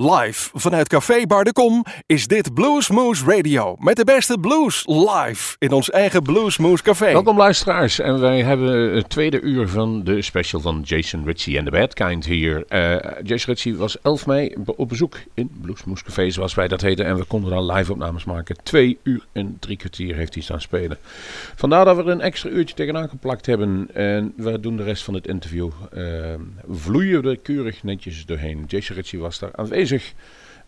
Live vanuit Café Bar de Kom is dit Bluesmoose Radio. Met de beste blues live in ons eigen Bluesmoose Café. Welkom luisteraars. En wij hebben het tweede uur van de special van Jason Ritchie en The Bad Kind hier. Uh, Jason Ritchie was 11 mei op bezoek in Bluesmoose Café zoals wij dat heten. En we konden daar live opnames maken. Twee uur en drie kwartier heeft hij staan spelen. Vandaar dat we er een extra uurtje tegenaan geplakt hebben. En we doen de rest van het interview. Uh, vloeien we keurig netjes doorheen. Jason Ritchie was daar aanwezig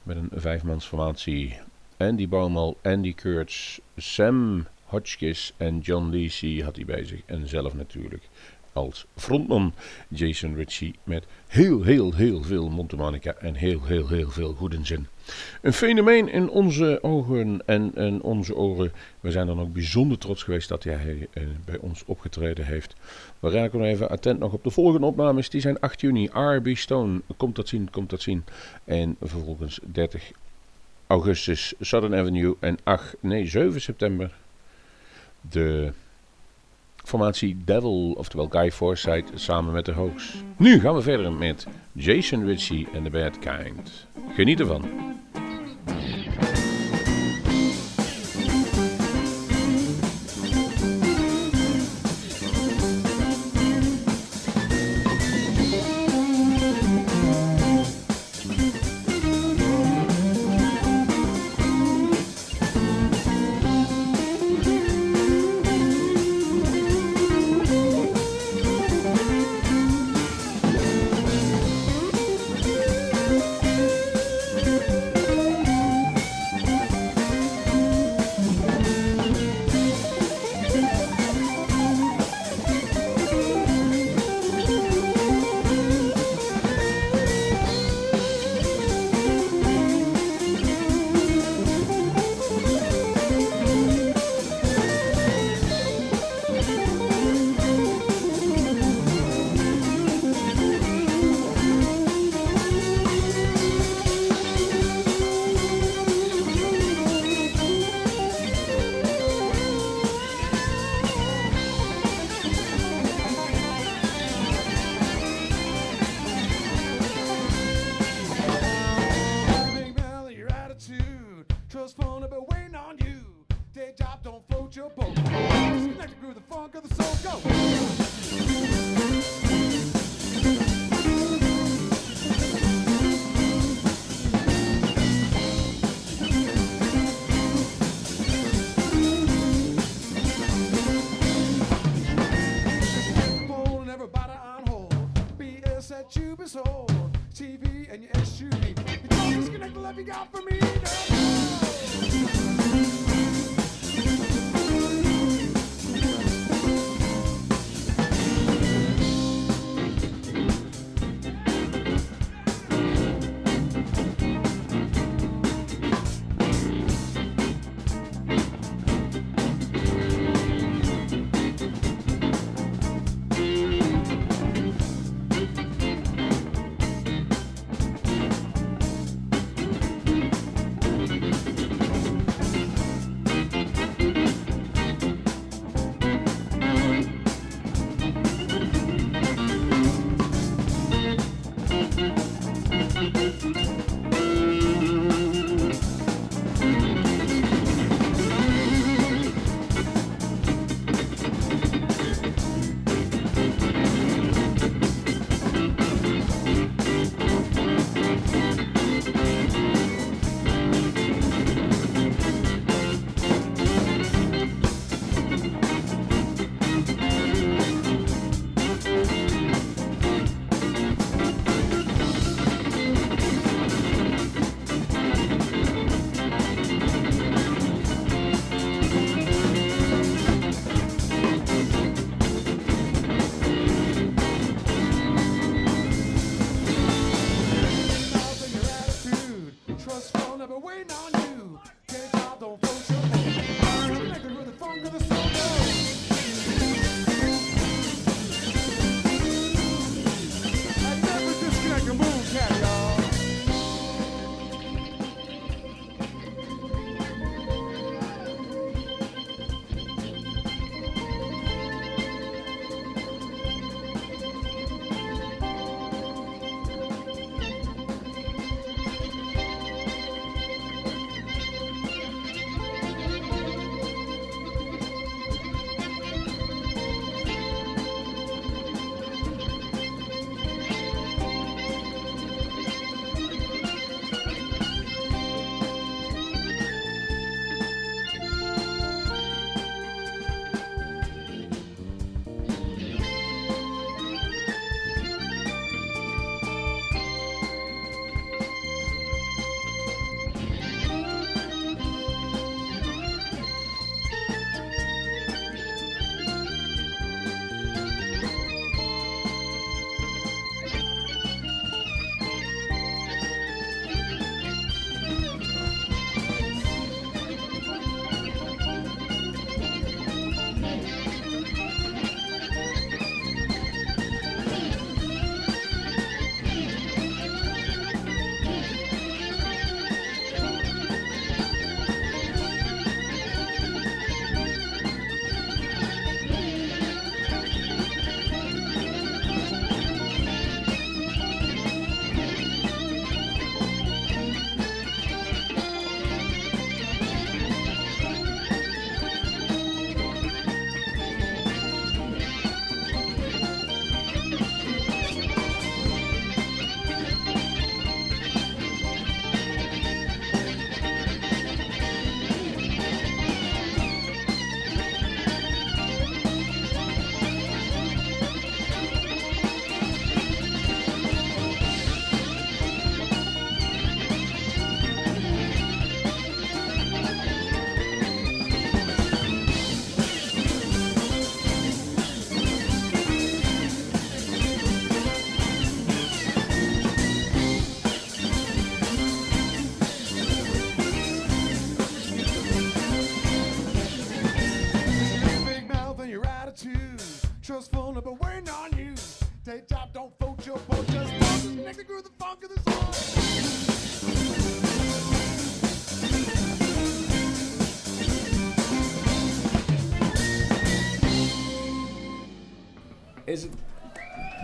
met een vijfmansformatie. Andy Baumal, Andy Kurtz, Sam Hotchkiss en John Lacey had hij zich. En zelf natuurlijk als frontman Jason Ritchie met heel, heel, heel veel mondharmonica en heel, heel, heel veel zin. Een fenomeen in onze ogen en in onze oren. We zijn dan ook bijzonder trots geweest dat hij eh, bij ons opgetreden heeft. We raken even attent nog op de volgende opnames. Die zijn 8 juni. R.B. Stone. Komt dat zien, komt dat zien. En vervolgens 30 augustus Southern Avenue. En 8, nee 7 september de formatie Devil, oftewel Guy Forsyth, samen met de Hoax. Nu gaan we verder met Jason Ritchie en The Bad Kind. Geniet ervan.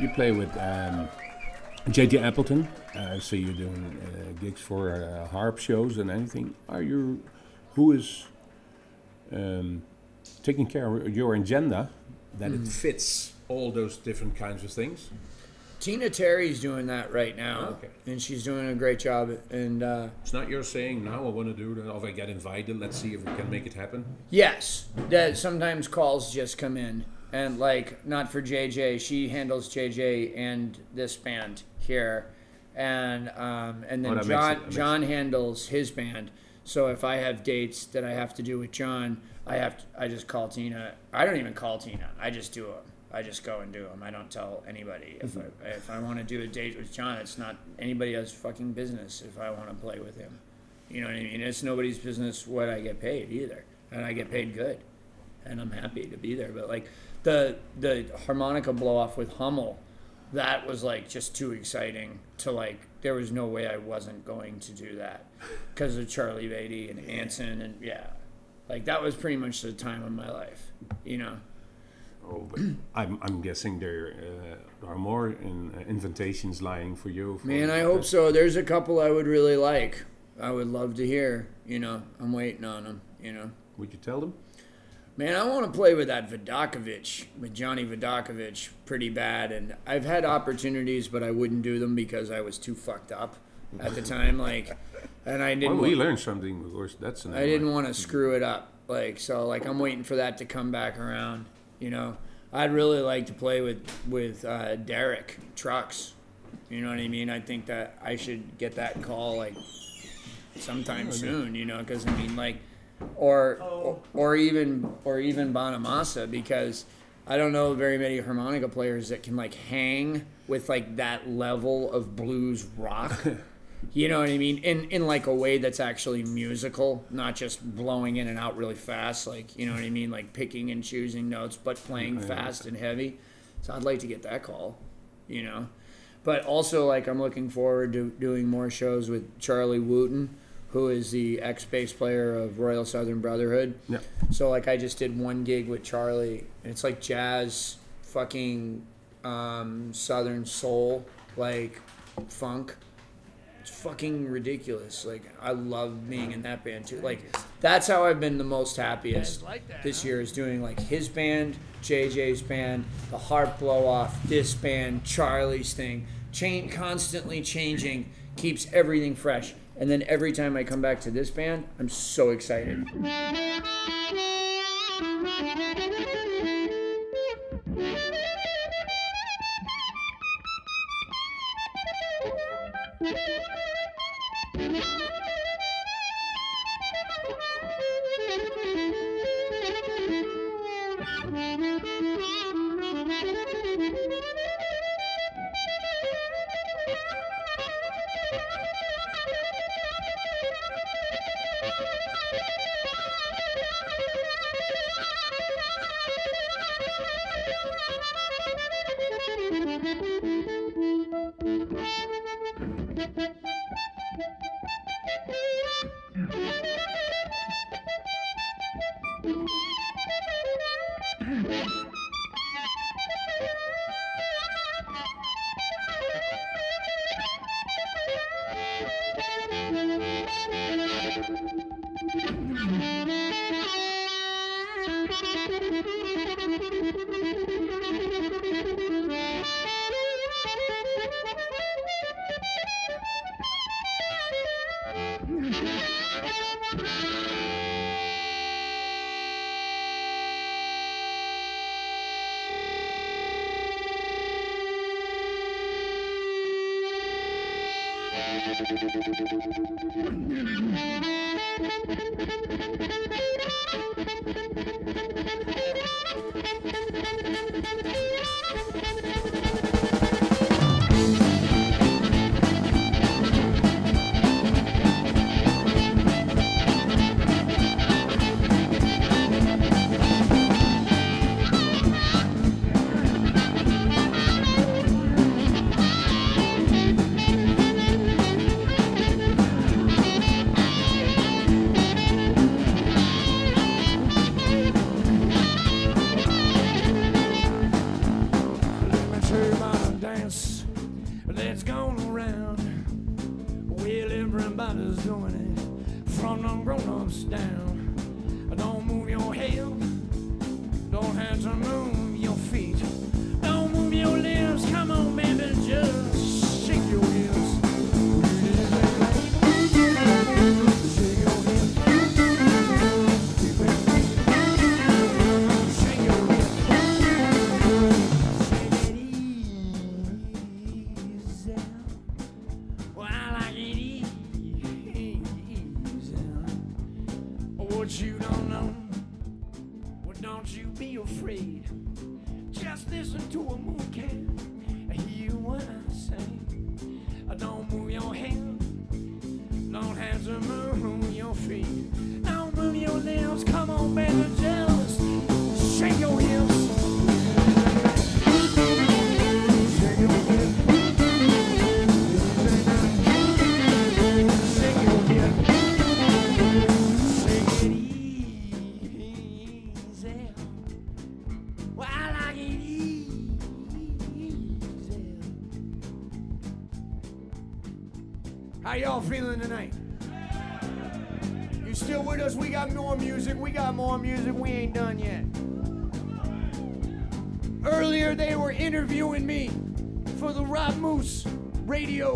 You play with um, JJ Appleton. Uh, so you're doing uh, gigs for uh, harp shows and anything. Are you? Who is um, taking care of your agenda that it fits all those different kinds of things? Tina Terry's doing that right now, Okay. and she's doing a great job. And uh, It's not your saying now. I want to do that. If I get invited, let's see if we can make it happen. yes, that sometimes calls just come in, and like not for JJ, she handles JJ and this band here, and um, and then Oh, John it- that makes John handles his band. So if I have dates that I have to do with John, I have to, I just call Tina. I don't even call Tina. I just do them. I just go and do them. I don't tell anybody. If I if I want to do a date with John, it's not anybody else's fucking business. If I want to play with him, you know what I mean. It's nobody's business what I get paid either, and I get paid good, and I'm happy to be there. But like the the harmonica blow off with Hummel, that was like just too exciting to like. There was no way I wasn't going to do that because of Charlie Beatty and Anson and yeah, like that was pretty much the time of my life, you know. Oh, but I'm, I'm guessing there uh, are more in, uh, invitations lying for you. For Man, I hope so. There's a couple I would really like. I would love to hear. You know, I'm waiting on them. You know, Would you tell them? Man, I want to play with that Vidacovich, with Johnny Vidacovich, pretty bad. And I've had opportunities, but I wouldn't do them because I was too fucked up at the time. Like, and I Well, didn't. we wa- learned something. Of course, that's. An I didn't want to screw it up. Like so, like I'm waiting for that to come back around. You know, I'd really like to play with with uh, Derek Trucks. You know what I mean? I think that I should get that call like sometime soon. You know, because I mean, like, or, or or even or even Bonamassa because I don't know very many harmonica players that can like hang with like that level of blues rock. You know what I mean? In in like a way that's actually musical, not just blowing in and out really fast. Like you know what I mean? Like picking and choosing notes, but playing fast and heavy. So I'd like to get that call. You know, but also like I'm looking forward to doing more shows with Charlie Wooten, who is the ex bass player of Royal Southern Brotherhood. Yeah. So like I just did one gig with Charlie, and it's like jazz, fucking um, Southern soul, like funk. It's fucking ridiculous. Like I love being in that band too. Like that's how I've been the most happiest like this year is doing like his band, JJ's band, the Heart blow off, this band, Charlie's thing, chain constantly changing, keeps everything fresh. And then every time I come back to this band, I'm so excited.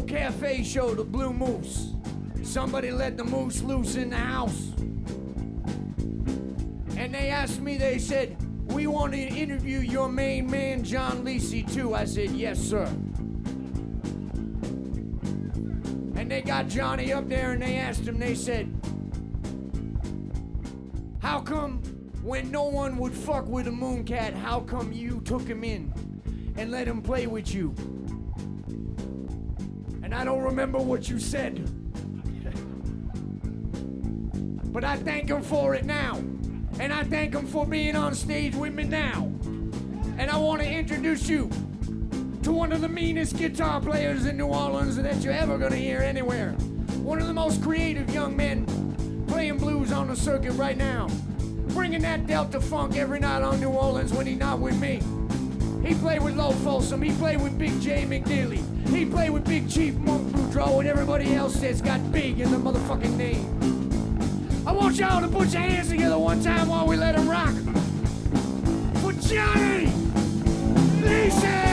Cafe show, The Blue Moose. Somebody let the moose loose in the house. And they asked me, they said, We want to interview your main man, John Lisi, too. I said, Yes, sir. And they got Johnny up there and they asked him, they said, How come when no one would fuck with a moon cat, how come you took him in and let him play with you? And I don't remember what you said. But I thank him for it now. And I thank him for being on stage with me now. And I want to introduce you to one of the meanest guitar players in New Orleans that you're ever going to hear anywhere. One of the most creative young men playing blues on the circuit right now. Bringing that Delta funk every night on New Orleans when he's not with me. He played with Low Folsom. He played with Big Jay McNeely. He played with Big Chief Monk Boudreaux and everybody else that's got big in the motherfucking name. I want y'all to put your hands together one time while we let him rock. For Johnny Lisi!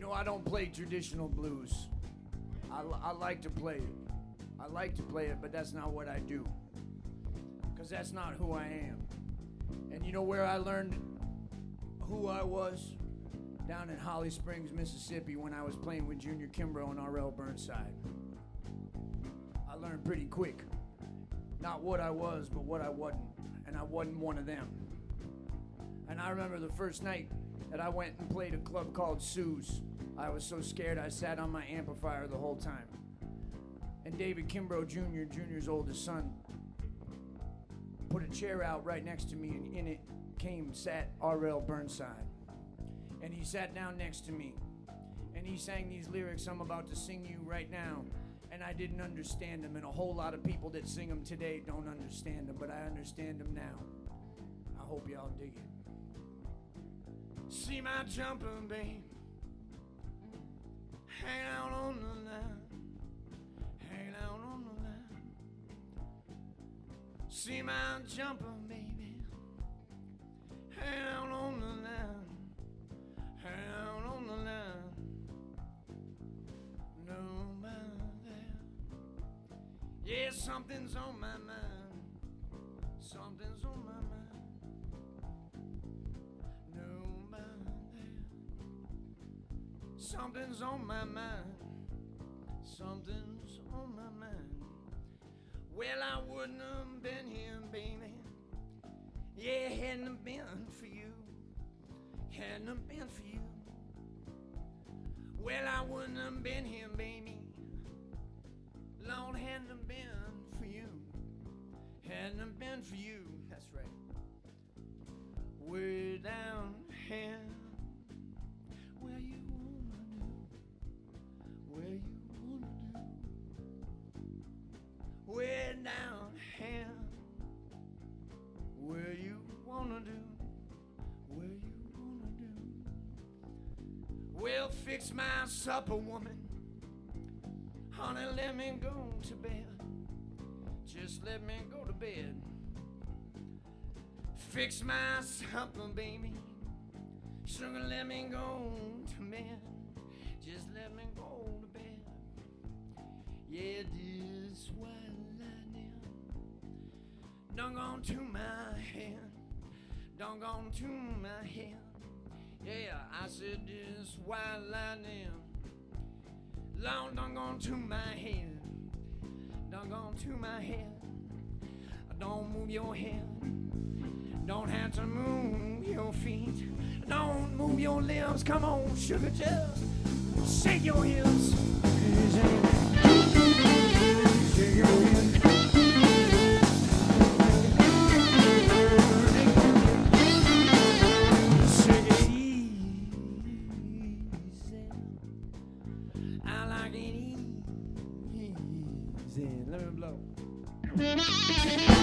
Know, I don't play traditional blues. I, I like to play it. I like to play it, but that's not what I do. Because that's not who I am. And you know where I learned who I was? Down in Holly Springs, Mississippi, when I was playing with Junior Kimbrough and R.L. Burnside. I learned pretty quick. Not what I was, but what I wasn't. And I wasn't one of them. And I remember the first night that I went and played a club called Sue's. I was so scared I sat on my amplifier the whole time. And David Kimbrough Jr., Junior's oldest son, put a chair out right next to me, and in it came, sat R.L. Burnside. And he sat down next to me, and he sang these lyrics I'm about to sing you right now. And I didn't understand them, and a whole lot of people that sing them today don't understand them, but I understand them now. I hope y'all dig it. See my jumping babe, hang out on the line, hang out on the line. See my jumping baby, hang out on the line, hang out on the line. No there, yeah, something's on my mind, something's on my mind. Something's on my mind. Something's on my mind. Well, I wouldn't have been here, baby. Yeah, hadn't have been for you. Hadn't have been for you. Well, I wouldn't have been here, baby. Lord, hadn't have been for you. Hadn't have been for you. That's right. Way down here, do. Down here, where you wanna do, where you wanna do. Well, fix my supper, woman. Honey, let me go to bed. Just let me go to bed. Fix my supper, baby. Sugar, let me go to bed. Just let me go to bed. Yeah, this lightning done gone to my head. Gone to my head. Yeah, I said this white lightning long done gone to my head. Gone to my head. Don't move your head. Don't have to move your feet. Don't move your lips. Come on, sugar, just shake your hips. Shake your hips. Let me blow.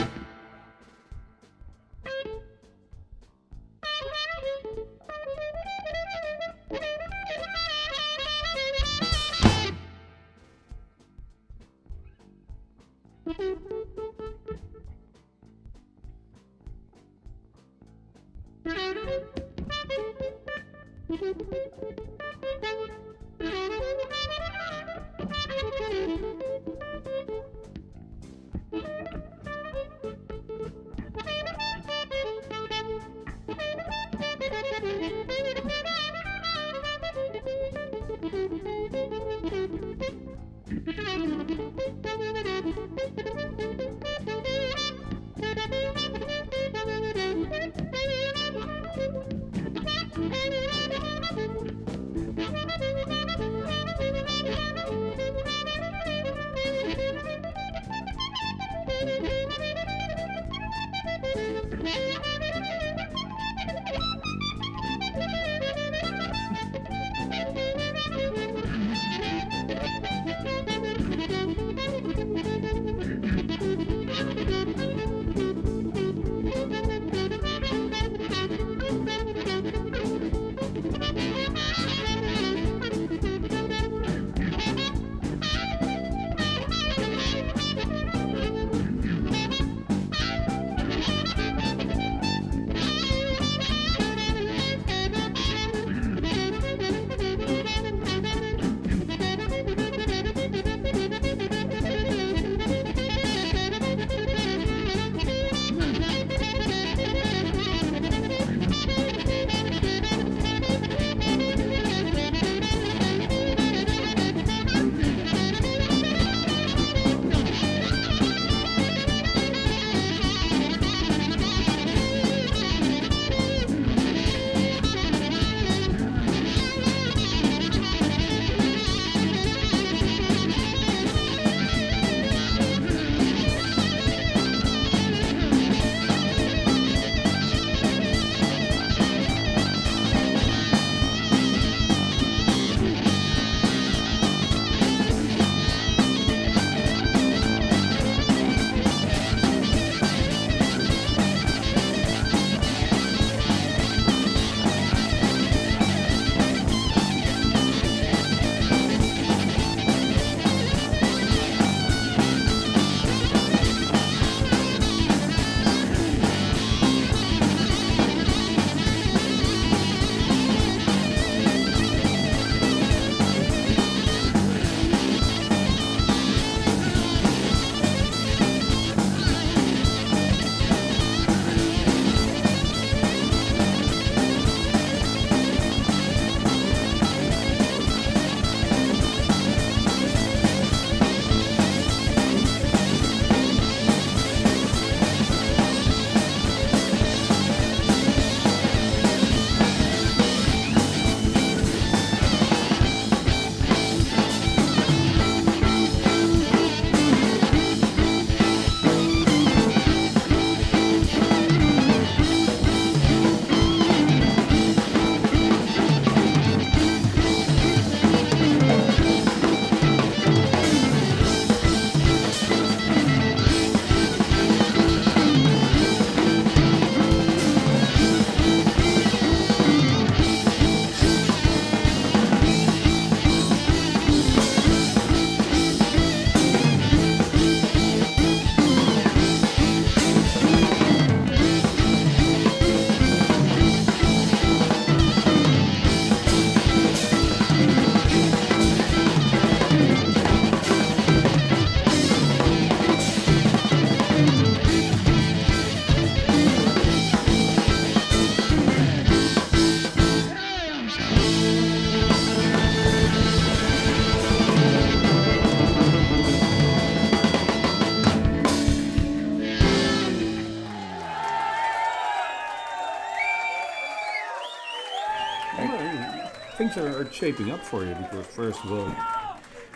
Things are, are shaping up for you because first of all,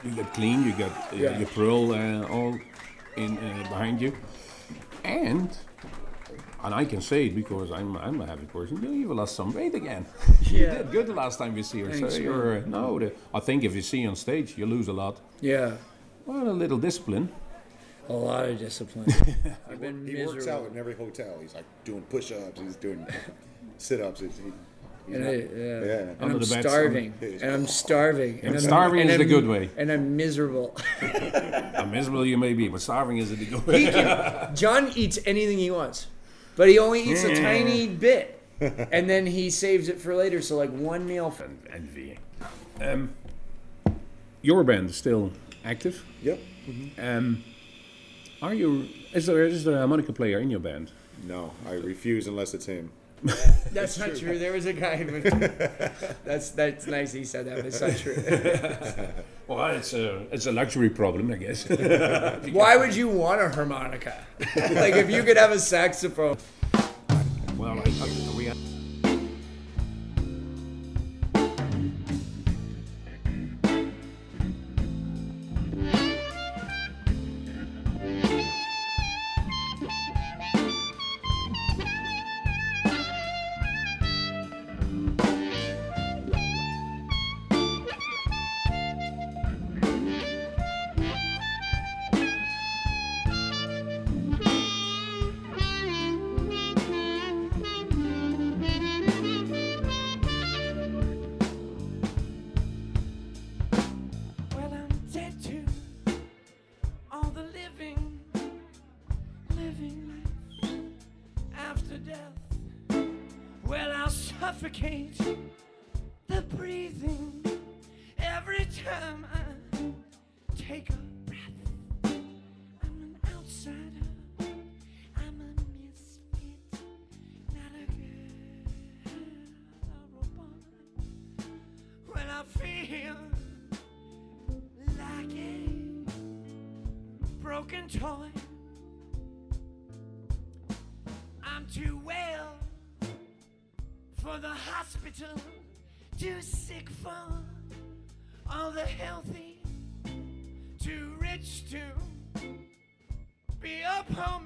you get clean, you got uh, Yeah. your pearl uh, all in uh, behind you, and and I can say it because I'm I'm a happy person. You you've lost some weight again. you did good the last time we see you. Thanks, so man. you're uh, no. The, I think if you see on stage, you lose a lot. Yeah, Well, a little discipline. a lot of discipline. I've been He works out in every hotel. He's like doing push-ups. He's doing sit-ups. He's, he, he's And, not- I, yeah. yeah. and Under I'm bed, starving, and I'm starving, and, I'm, starving and is the I'm- good way. and I'm miserable. How miserable you may be, but starving is a good way. He can, John eats anything he wants, but he only eats a tiny bit, and then he saves it for later. So like one meal. For, Envy. Um, your band is still active. Yep. Um, are you? Is there is there a harmonica player in your band? No, I refuse unless it's him. that's not true. There was a guy. With, that's that's nice. He said that, but it's not true. Well, it's a it's a luxury problem, I guess. Why would you want a harmonica? like if you could have a saxophone. well, I, I, suffocate hospital, too sick for all the healthy, too rich to be a poor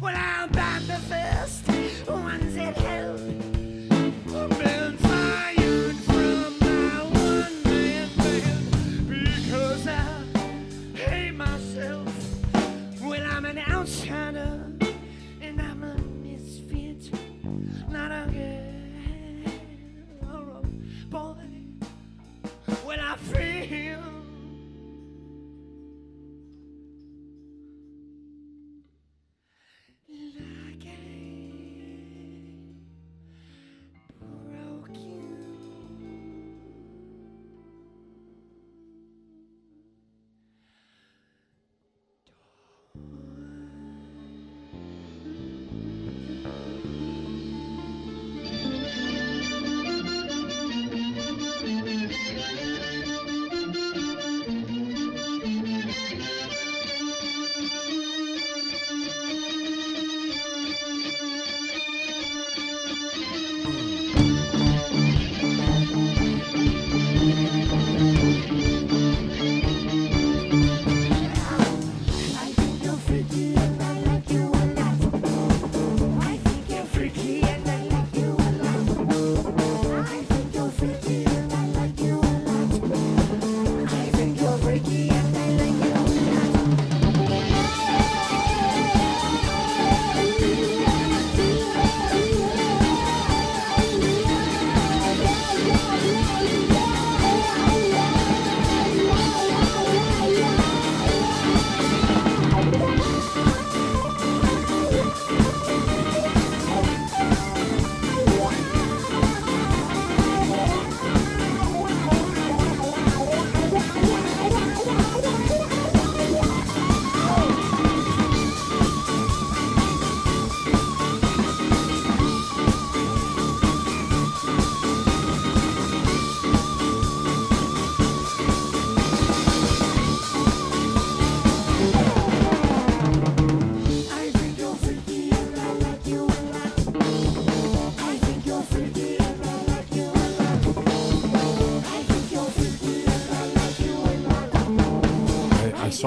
when I'm back to fill.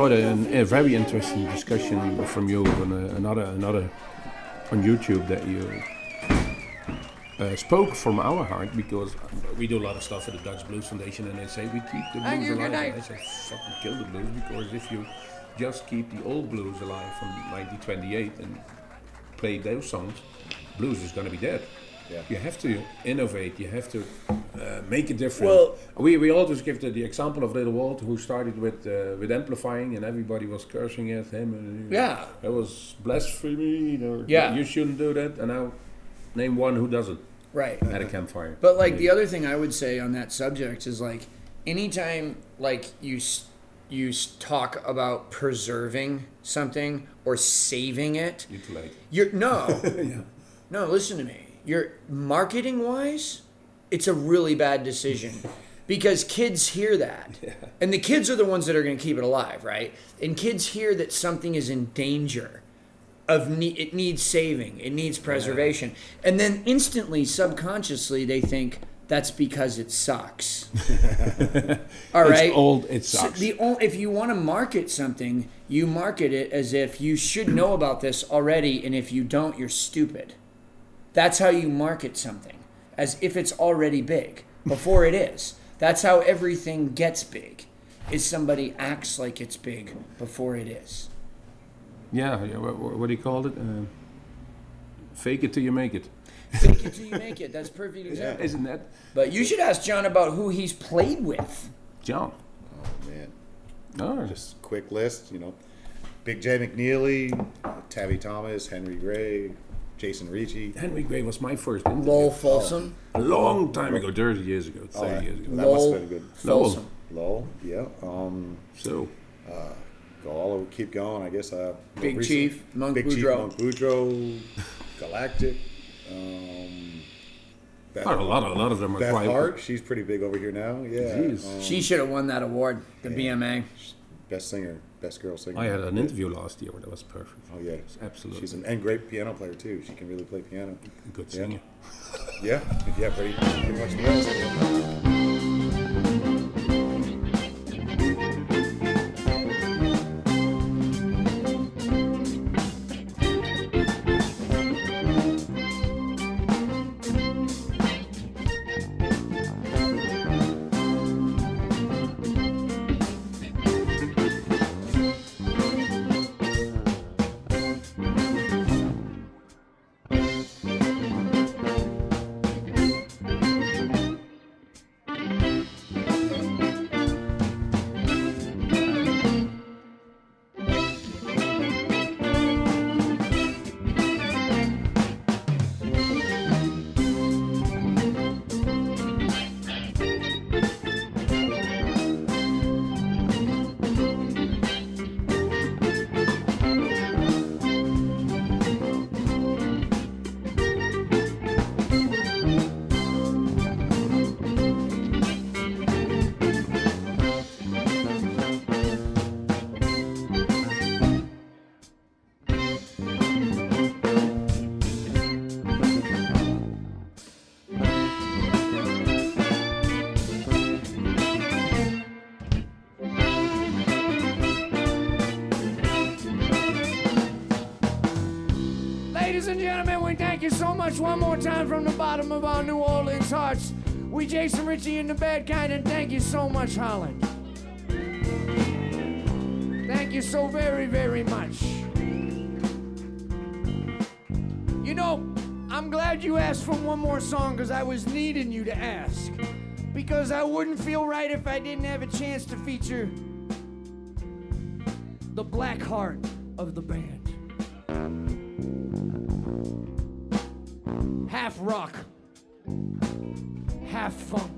An, a very interesting discussion from you on a, another another on YouTube that you uh, spoke from our heart because we do a lot of stuff for the Dutch Blues Foundation and they say we keep the blues alive. And I say fucking kill the blues because if you just keep the old blues alive from 1928 and play those songs, blues is going to be dead. Yeah. You have to innovate. You have to uh, make a difference. Well- we, we always give the, the example of Little Walt, who started with uh, with amplifying, and everybody was cursing at him. And Yeah. it was blasphemy. Or, Yeah. you shouldn't do that. And now, name one who doesn't Right. at a campfire. But like the other thing I would say on that subject is like anytime like you s- you s- talk about preserving something or saving it, You're too late. you're no. yeah. No, listen to me. You're marketing wise, it's a really bad decision because kids hear that. And the kids are the ones that are going to keep it alive, right? And kids hear that something is in danger of ne- it needs saving, it needs preservation. And then instantly subconsciously they think that's because it sucks. All right. It's old. It So sucks. the o- if you want to market something, you market it as if you should know about this already, and if you don't, you're stupid. That's how you market something, as if it's already big before it is. That's how everything gets big. Is somebody acts like it's big before it is. yeah. yeah what, what do you call it? Uh, fake it till you make it. Fake it till you make it. That's a perfect example. Isn't that But you should ask John about who he's played with. John? Oh man, Oh, just quick list. You know, Big Jay McNeely, Tabby Thomas, Henry Gray, Jason Ricci. Henry Gray was my first interview. Lowell Fulson. A long time ago, 30 years ago, 30 Oh, years ago. that must Lowell have been a good. Fulson. Lowell, yeah. Um, So, go all over, keep going. I guess. Uh, Big recent- Chief, Monk Big Chief, Monk Boudreaux, Galactic. Um, Beth, a lot, of, a lot of them are Beth quite. Hart, she's pretty big over here now. Yeah. Um, She should have won that award, the BMA. best singer, best girl singer. I had an interview last year where that was perfect. Oh yeah, Absolutely. She's an and great piano player too. She can really play piano. Good Yeah. singer. Yeah, yeah, pretty, pretty much the rest. Much one more time from the bottom of our New Orleans hearts. We Jason Ricci and the Bad Kind, and thank you so much, Holland. Thank you so very, very much. You know, I'm glad you asked for one more song because I was needing you to ask. Because I wouldn't feel right if I didn't have a chance to feature the black heart of the band. Rock, half funk,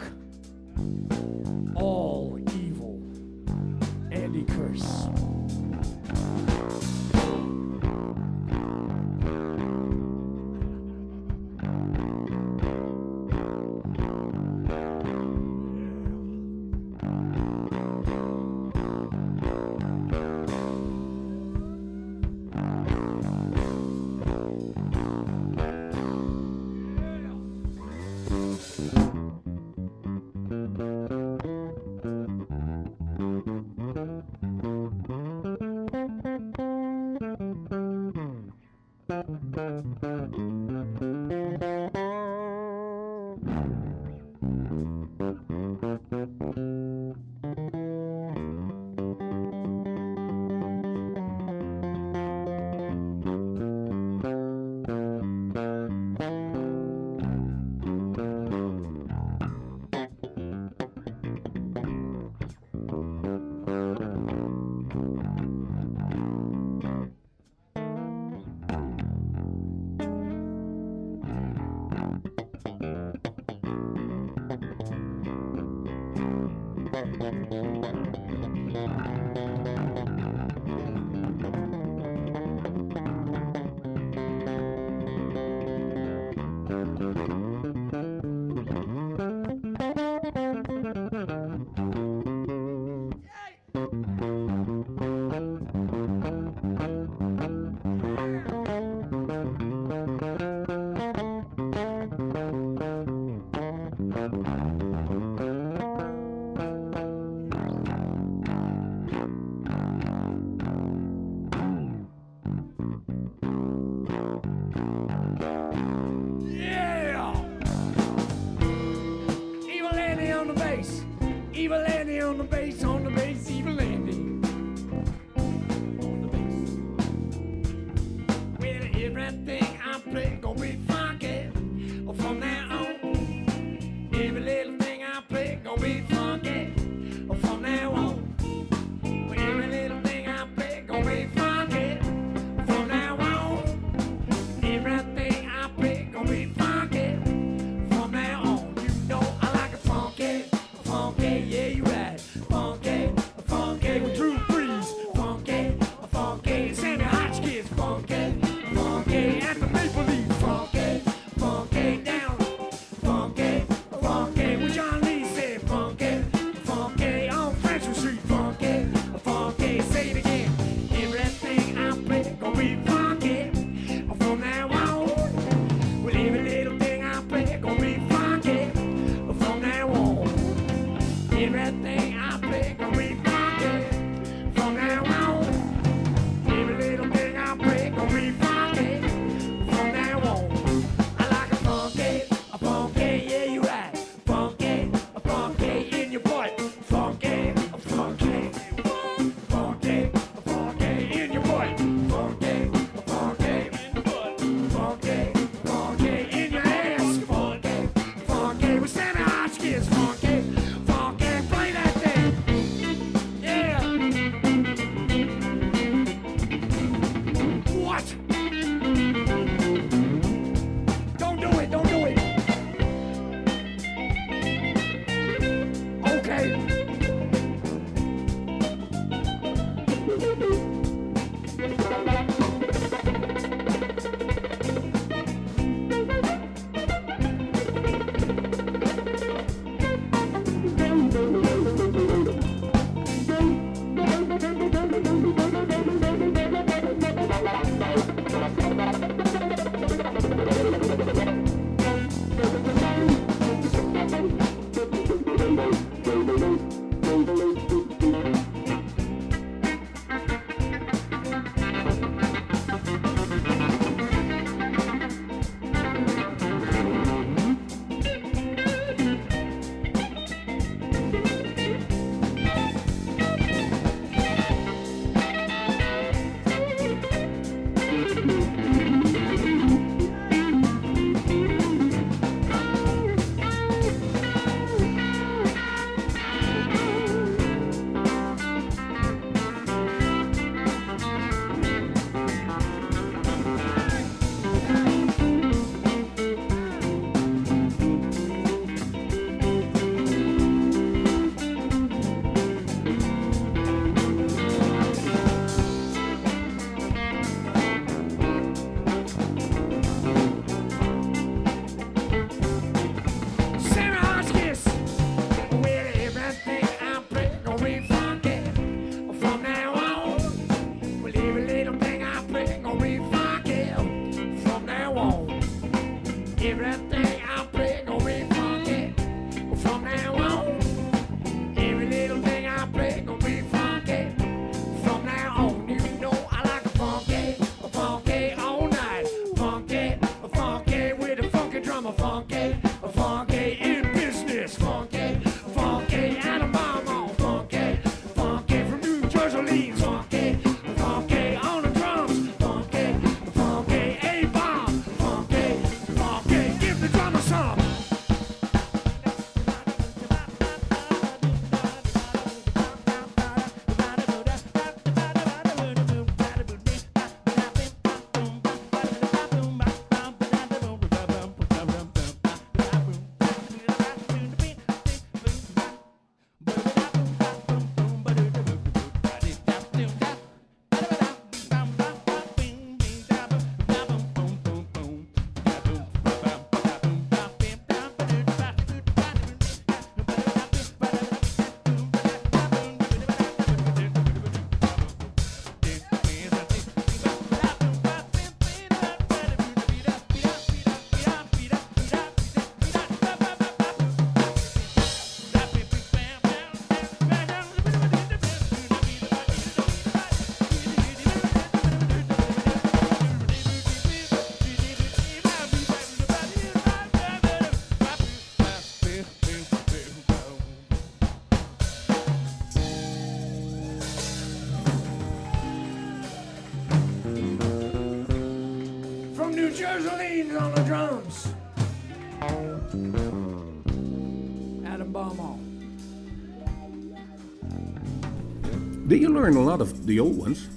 Did you learn a lot of the old ones?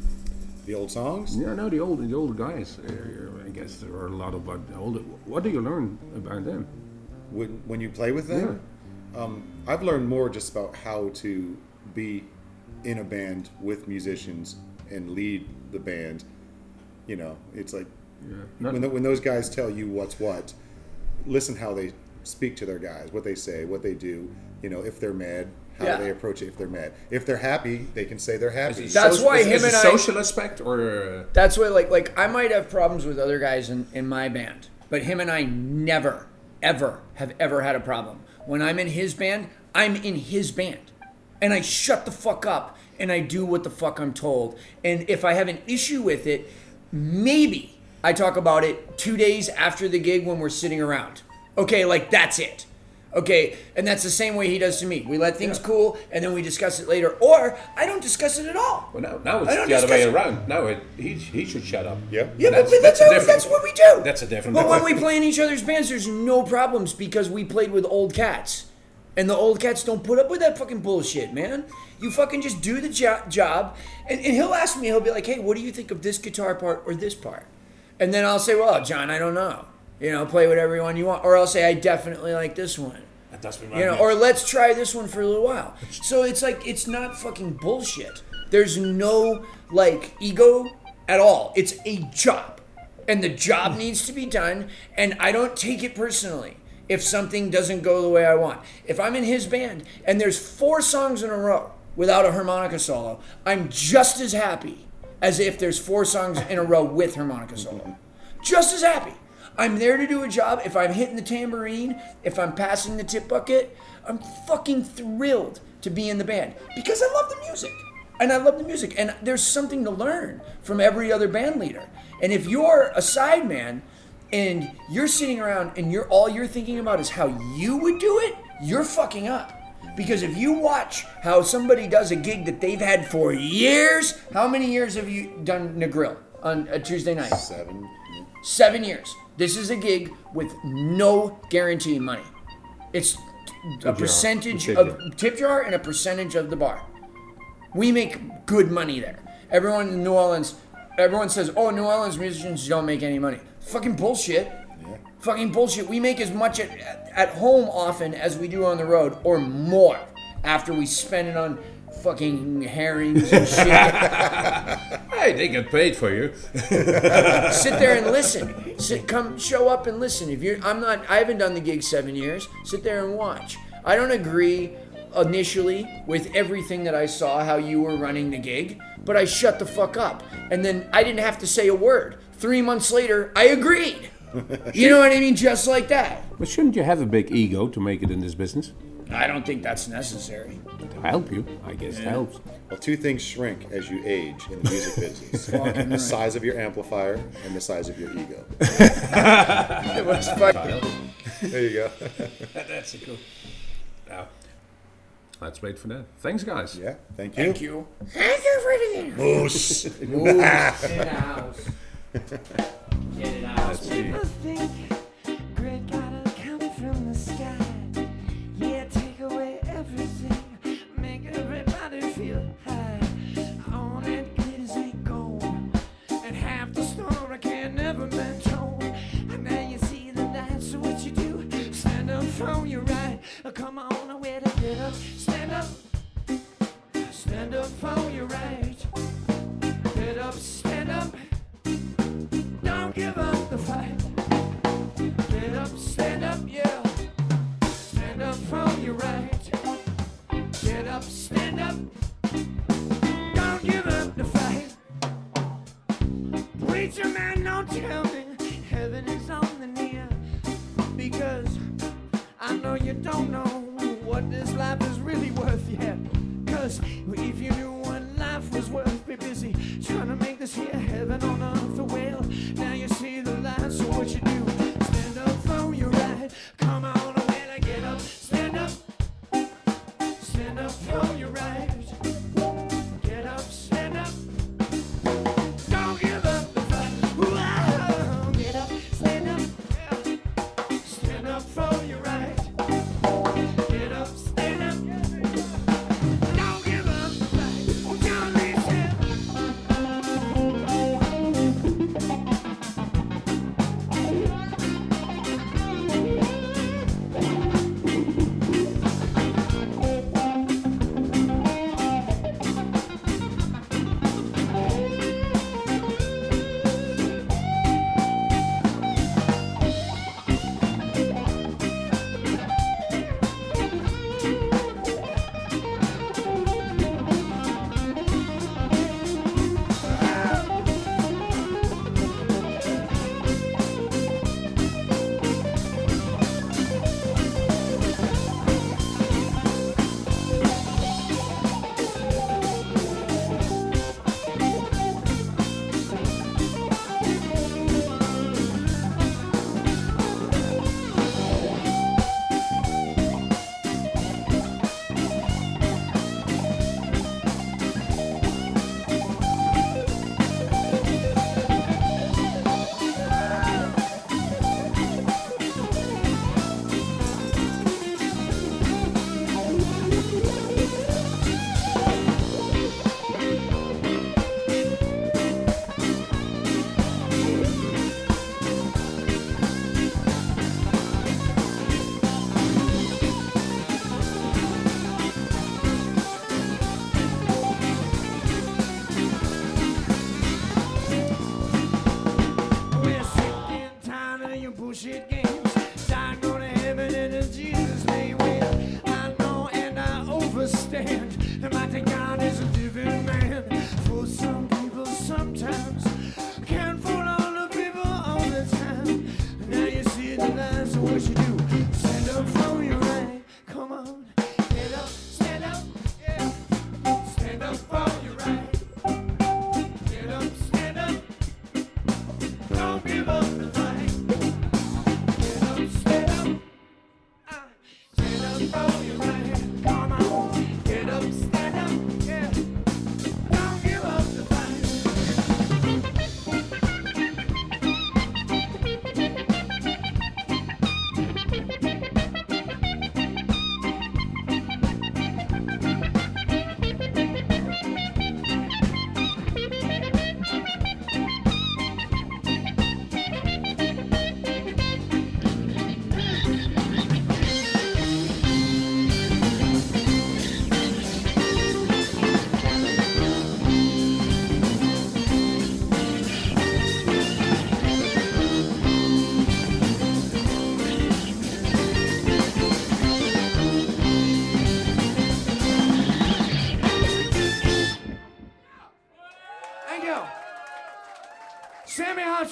The old songs? Yeah, no, the old the old guys. Uh, I guess there are a lot of older. What do you learn about them? When, when you play with them? yeah. Um, I've learned more just about how to be in a band with musicians and lead the band. You know, it's like Not- when, the, when those guys tell you what's what, listen how they speak to their guys, what they say, what they do. You know, if they're mad, how Yeah. they approach it. If they're mad, if they're happy, they can say they're happy. That's why is, him is and a I- social aspect or That's why, like, like I might have problems with other guys in, in my band, but him and I never, ever have ever had a problem. When I'm in his band, I'm in his band, and I shut the fuck up and I do what the fuck I'm told. And if I have an issue with it, maybe I talk about it two days after the gig when we're sitting around. Okay, like that's it. Okay, and that's the same way he does to me. We let things cool, and then we discuss it later, or I don't discuss it at all. well, now, now it's the other way discuss- around. Now it, he, he should shut up. Yeah. Yeah, That's- but, but that's that's, a that's, what we do. that's a different- But when we play in each other's bands, there's no problems because we played with old cats, and the old cats don't put up with that fucking bullshit, man. You fucking just do the jo- job, and, and he'll ask me, he'll be like, "Hey, what do you think of this guitar part or this part?" And then I'll say, "Well, John, I don't know. You know, play whatever one you want." Or I'll say, "I definitely like this one." That does me you know, or let's try this one for a little while. So it's like it's not fucking bullshit. There's no like ego at all. It's a job, and the job hmm. needs to be done. And I don't take it personally if something doesn't go the way I want. If I'm in his band and there's four songs in a row without a harmonica solo, I'm just as happy as if there's four songs in a row with harmonica solo. Just as happy. I'm there to do a job. If I'm hitting the tambourine, if I'm passing the tip bucket, I'm fucking thrilled to be in the band because I love the music. And I love the music. And there's something to learn from every other band leader. And if you're a side man and you're sitting around and you're all you're thinking about is how you would do it, you're fucking up. Because if you watch how somebody does a gig that they've had for years, how many years have you done Negril on a Tuesday night? Seven. Seven years. This is a gig with no guarantee money. It's a percentage tip of jar. tip jar and a percentage of the bar. We make good money there. Everyone in New Orleans, everyone says, "Oh, New Orleans musicians don't make any money." Fucking bullshit. Fucking bullshit. We make as much at, at home often as we do on the road, or more, after we spend it on fucking herrings and shit. Hey, they get paid for you. sit there and listen. Sit, come, show up and listen. If you're, I'm not. I haven't done the gig seven years. Sit there and watch. I don't agree initially with everything that I saw how you were running the gig, but I shut the fuck up, and then I didn't have to say a word. Three months later, I agreed. You know what I mean? Just like that. But shouldn't you have a big ego to make it in this business? I don't think that's necessary. To help you, I guess it helps. Well, two things shrink as you age in the music business: the size of your amplifier and the size of your ego. It was. There you go. That's a cool. Now, let's wait for that. Thanks, guys. Yeah. Thank you. Thank you. Thank you for everything. Moose. Get in the house. Get it out. People think great gotta right. Get up, stand up. Don't give up the fight.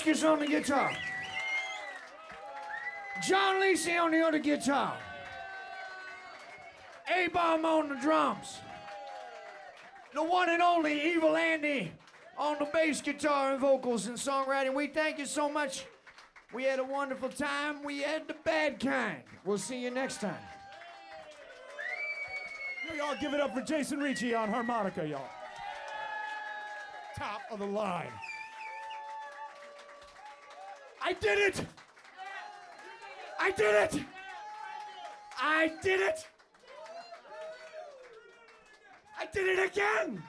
On the guitar. John Lisi on the other guitar. A-Bomb on the drums. The one and only Evil Andy on the bass guitar and vocals and songwriting. We thank you so much. We had a wonderful time. We had the bad kind. We'll see you next time. Y'all give it up for Jason Ricci on harmonica, y'all. Top of the line. I did it! I did it! I did it! I did it again!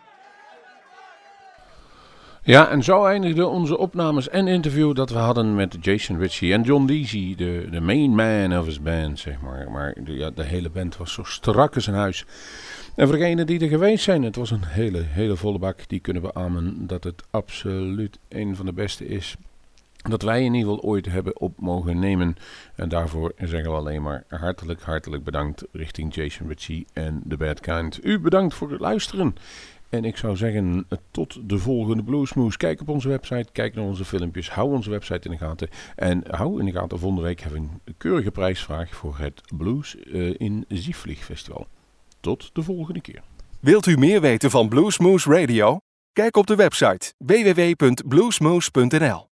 Ja, en zo eindigden onze opnames en interview dat we hadden met Jason Ritchie en John Deasy, de, de main man of his band, zeg maar. Maar de, ja, de hele band was zo strak als een huis. En voor degenen die er geweest zijn, het was een hele, hele volle bak. Die kunnen beamen dat het absoluut een van de beste is dat wij in ieder geval ooit hebben op mogen nemen. En daarvoor zeggen we alleen maar hartelijk, hartelijk bedankt richting Jason Ritchie en The Bad Kind. U bedankt voor het luisteren. En ik zou zeggen, tot de volgende Bluesmoes. Kijk op onze website, kijk naar onze filmpjes, hou onze website in de gaten. En hou in de gaten, volgende week hebben we een keurige prijsvraag voor het Blues eh, in Ziefvlieg Festival. Tot de volgende keer. Wilt u meer weten van Bluesmoose Radio? Kijk op de website www.bluesmoose.nl